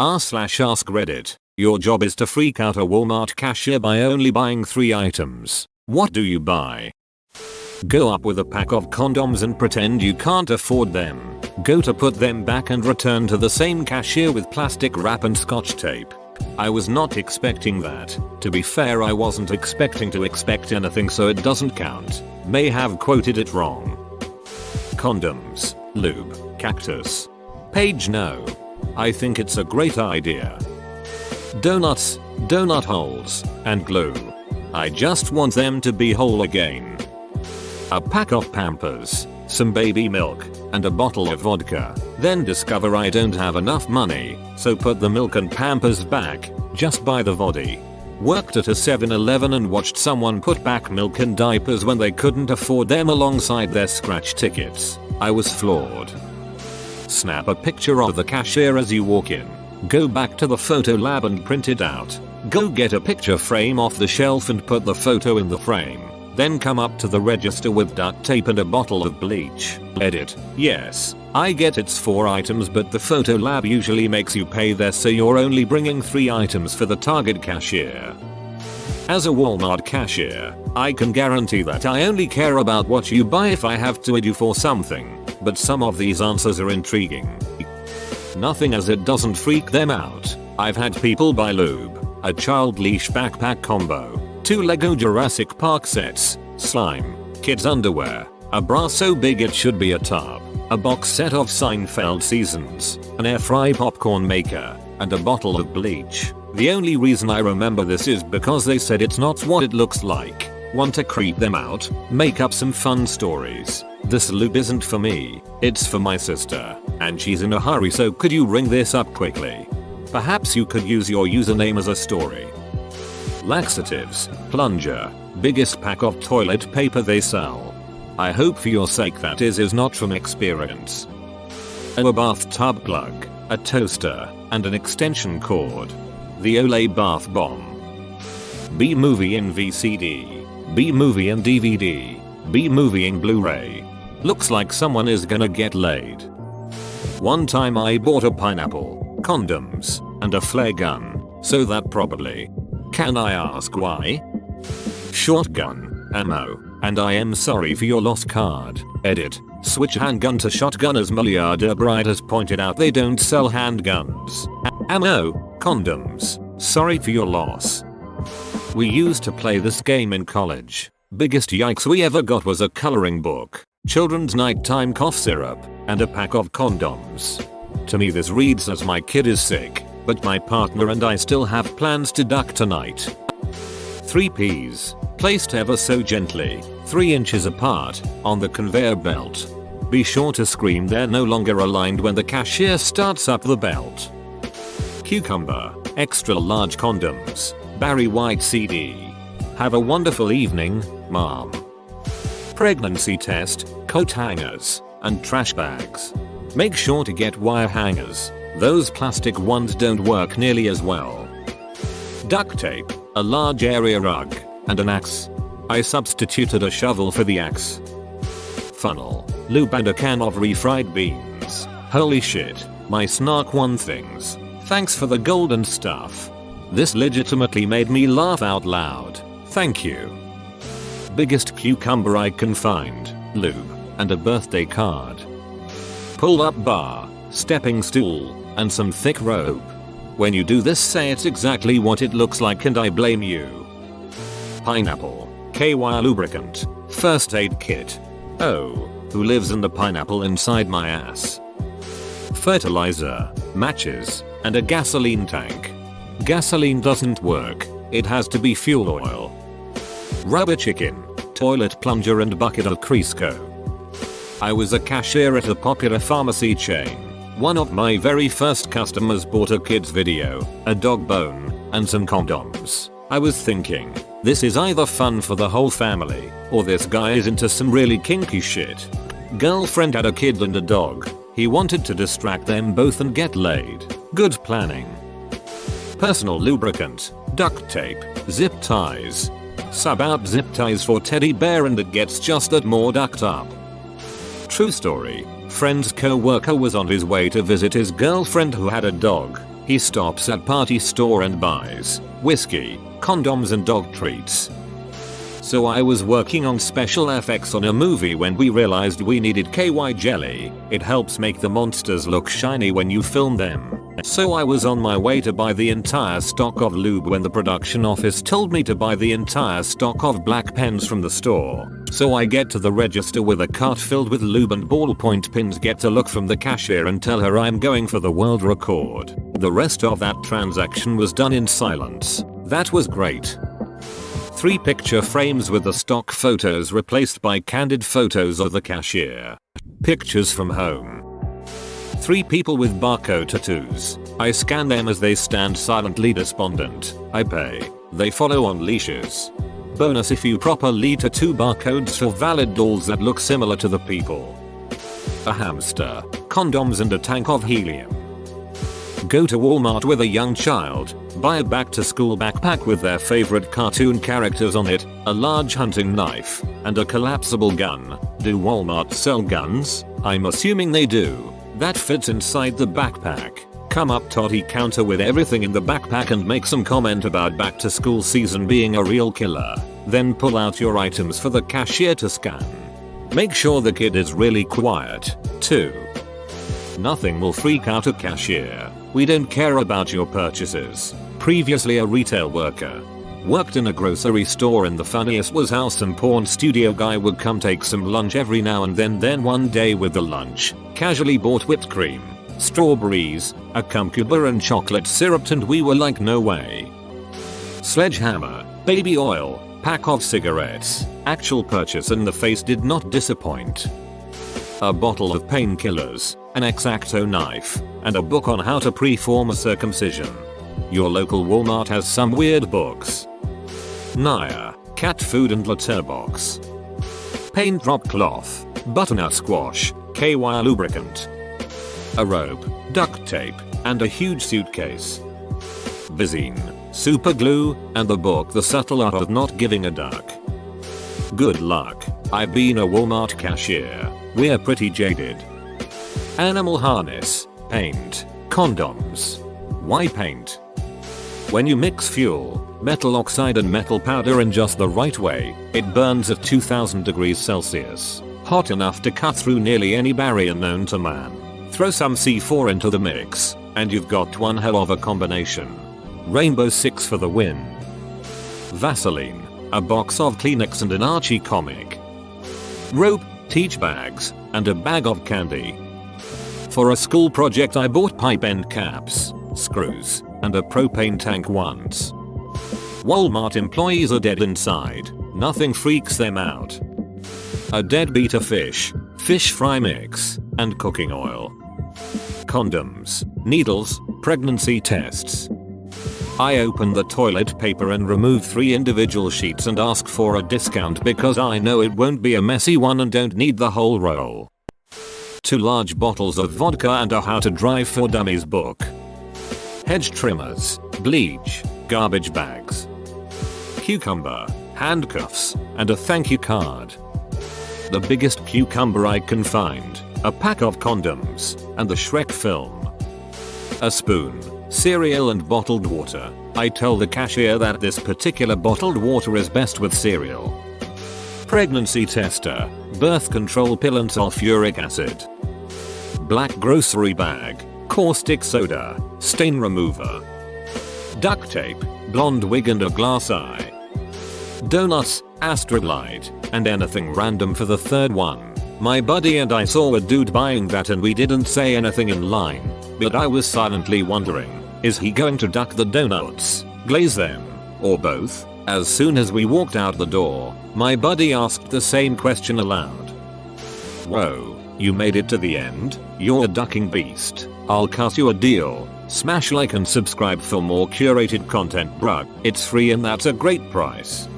r slash ask reddit. Your job is to freak out a Walmart cashier by only buying 3 items. What do you buy? Go up with a pack of condoms and pretend you can't afford them. Go to put them back and return to the same cashier with plastic wrap and scotch tape. I was not expecting that. To be fair I wasn't expecting to expect anything so it doesn't count. May have quoted it wrong. Condoms, lube, cactus. Page no. I think it's a great idea. Donuts, donut holes, and glue. I just want them to be whole again. A pack of Pampers, some baby milk, and a bottle of vodka. Then discover I don't have enough money, so put the milk and Pampers back, just buy the voddy. Worked at a 7-Eleven and watched someone put back milk and diapers when they couldn't afford them alongside their scratch tickets. I was floored. Snap a picture of the cashier as you walk in. Go back to the photo lab and print it out. Go get a picture frame off the shelf and put the photo in the frame. Then come up to the register with duct tape and a bottle of bleach. Edit. Yes, I get it's 4 items but the photo lab usually makes you pay there so you're only bringing 3 items for the target cashier. As a Walmart cashier, I can guarantee that I only care about what you buy if I have to aid you for something, but some of these answers are intriguing. Nothing as it doesn't freak them out. I've had people buy lube, a child leash backpack combo, two Lego Jurassic Park sets, slime, kids underwear, a bra so big it should be a tub, a box set of Seinfeld seasons, an air fry popcorn maker, and a bottle of bleach. The only reason I remember this is because they said it's not what it looks like. Want to creep them out? Make up some fun stories. This loop isn't for me, it's for my sister, and she's in a hurry so could you ring this up quickly? Perhaps you could use your username as a story. Laxatives, plunger, biggest pack of toilet paper they sell. I hope for your sake that is is not from experience. A bathtub plug, a toaster, and an extension cord. The Olay bath bomb. Bee Movie in VCD. Bee Movie and DVD. Bee Movie in Blu-ray. Looks like someone is gonna get laid. One time I bought a pineapple, condoms, and a flare gun, so that probably can I ask why? Shotgun, ammo, and I am sorry for your lost card. Edit. Switch handgun to shotgun as Miliarder Bright has pointed out they don't sell handguns. A ammo, condoms. Sorry for your loss. We used to play this game in college. Biggest yikes we ever got was a coloring book, children's nighttime cough syrup, and a pack of condoms. To me this reads as my kid is sick but my partner and I still have plans to duck tonight. 3 peas, placed ever so gently, 3 inches apart, on the conveyor belt. Be sure to scream they're no longer aligned when the cashier starts up the belt. Cucumber, extra large condoms, Barry White CD. Have a wonderful evening, mom. Pregnancy test, coat hangers, and trash bags. Make sure to get wire hangers. Those plastic ones don't work nearly as well. Duct tape, a large area rug, and an axe. I substituted a shovel for the axe. Funnel, lube and a can of refried beans. Holy shit, my snark one things. Thanks for the golden stuff. This legitimately made me laugh out loud. Thank you. Biggest cucumber I can find, lube, and a birthday card. Pull up bar, stepping stool, and some thick rope. When you do this say it's exactly what it looks like and I blame you. Pineapple, KY lubricant, first aid kit. Oh, who lives in the pineapple inside my ass? Fertilizer, matches, and a gasoline tank. Gasoline doesn't work, it has to be fuel oil. Rubber chicken, toilet plunger and bucket of Crisco. I was a cashier at a popular pharmacy chain. One of my very first customers bought a kid's video, a dog bone, and some condoms. I was thinking, this is either fun for the whole family, or this guy is into some really kinky shit. Girlfriend had a kid and a dog. He wanted to distract them both and get laid. Good planning. Personal lubricant, duct tape, zip ties. Sub out zip ties for teddy bear and it gets just that more duct up. True story. Friend's co-worker was on his way to visit his girlfriend who had a dog. he stops at party store and buys whiskey, condoms and dog treats. So I was working on special effects on a movie when we realized we needed KY jelly. It helps make the monsters look shiny when you film them. So I was on my way to buy the entire stock of lube when the production office told me to buy the entire stock of black pens from the store. So I get to the register with a cart filled with lube and ballpoint pins get a look from the cashier and tell her I'm going for the world record. The rest of that transaction was done in silence. That was great. Three picture frames with the stock photos replaced by candid photos of the cashier. Pictures from home. Three people with barcode tattoos. I scan them as they stand silently despondent. I pay. They follow on leashes. Bonus if you properly tattoo barcodes for valid dolls that look similar to the people. A hamster, condoms and a tank of helium. Go to Walmart with a young child, buy a back to school backpack with their favorite cartoon characters on it, a large hunting knife, and a collapsible gun. Do Walmart sell guns? I'm assuming they do. That fits inside the backpack. Come up toddy counter with everything in the backpack and make some comment about back to school season being a real killer. Then pull out your items for the cashier to scan. Make sure the kid is really quiet, too. Nothing will freak out a cashier. We don't care about your purchases. Previously a retail worker. Worked in a grocery store and the funniest was how some porn studio guy would come take some lunch every now and then then one day with the lunch, casually bought whipped cream, strawberries, a cucumber and chocolate syrup and we were like no way. Sledgehammer, baby oil, pack of cigarettes, actual purchase and the face did not disappoint. A bottle of painkillers, an X-Acto knife, and a book on how to preform a circumcision. Your local Walmart has some weird books. Naya, cat food and litter box. Paint drop cloth, butternut squash, KY lubricant. A rope, duct tape, and a huge suitcase. Visine, super glue, and the book The Subtle Art of Not Giving a Duck. Good luck. I've been a Walmart cashier. We're pretty jaded. Animal harness, paint, condoms. Why paint? When you mix fuel, metal oxide and metal powder in just the right way, it burns at 2000 degrees Celsius. Hot enough to cut through nearly any barrier known to man. Throw some C4 into the mix, and you've got one hell of a combination. Rainbow Six for the win. Vaseline, a box of Kleenex and an Archie comic. Rope, teach bags, and a bag of candy. For a school project I bought pipe end caps, screws, and a propane tank once. Walmart employees are dead inside, nothing freaks them out. A dead betta fish, fish fry mix, and cooking oil. Condoms, needles, pregnancy tests. I open the toilet paper and remove three individual sheets and ask for a discount because I know it won't be a messy one and don't need the whole roll. Two large bottles of vodka and a How to Drive for Dummies book. Hedge trimmers, bleach, garbage bags. Cucumber, handcuffs, and a thank you card. The biggest cucumber I can find, a pack of condoms, and the Shrek film. A spoon, cereal and bottled water. I tell the cashier that this particular bottled water is best with cereal. Pregnancy tester, birth control pill and sulfuric acid. Black grocery bag, caustic soda, stain remover. Duct tape, blonde wig and a glass eye. Donuts, Astroglide, and anything random for the third one. My buddy and I saw a dude buying that and we didn't say anything in line, but I was silently wondering, is he going to duck the donuts, glaze them, or both? As soon as we walked out the door, my buddy asked the same question aloud. Whoa, you made it to the end? You're a ducking beast. I'll cut you a deal. Smash like and subscribe for more curated content bruh. It's free and that's a great price.